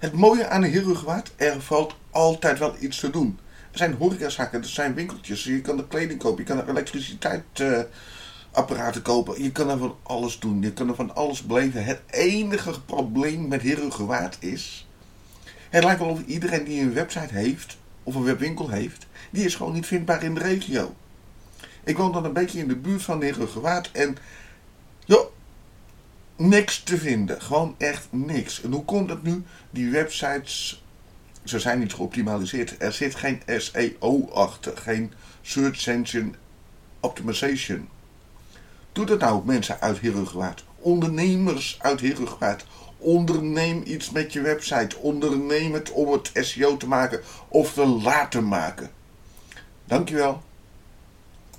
Het mooie aan een Heerhugowaard, er valt altijd wel iets te doen. Er zijn horecazaken, er zijn winkeltjes, je kan er kleding kopen, je kan er elektriciteitsapparaten kopen. Je kan er van alles doen, je kan er van alles beleven. Het enige probleem met Heerhugowaard is... Het lijkt wel of iedereen die een website heeft, of een webwinkel heeft, die is gewoon niet vindbaar in de regio. Ik woon dan een beetje in de buurt van Heerhugowaard en... Joh, niks te vinden. Gewoon echt niks. En hoe komt dat nu? Die websites, ze zijn niet geoptimaliseerd. Er zit geen SEO achter. Geen Search Engine Optimization. Doe dat nou mensen uit Heerhugowaard. Ondernemers uit Heerhugowaard. Onderneem iets met je website. Onderneem het om het SEO te maken of te laten maken. Dankjewel.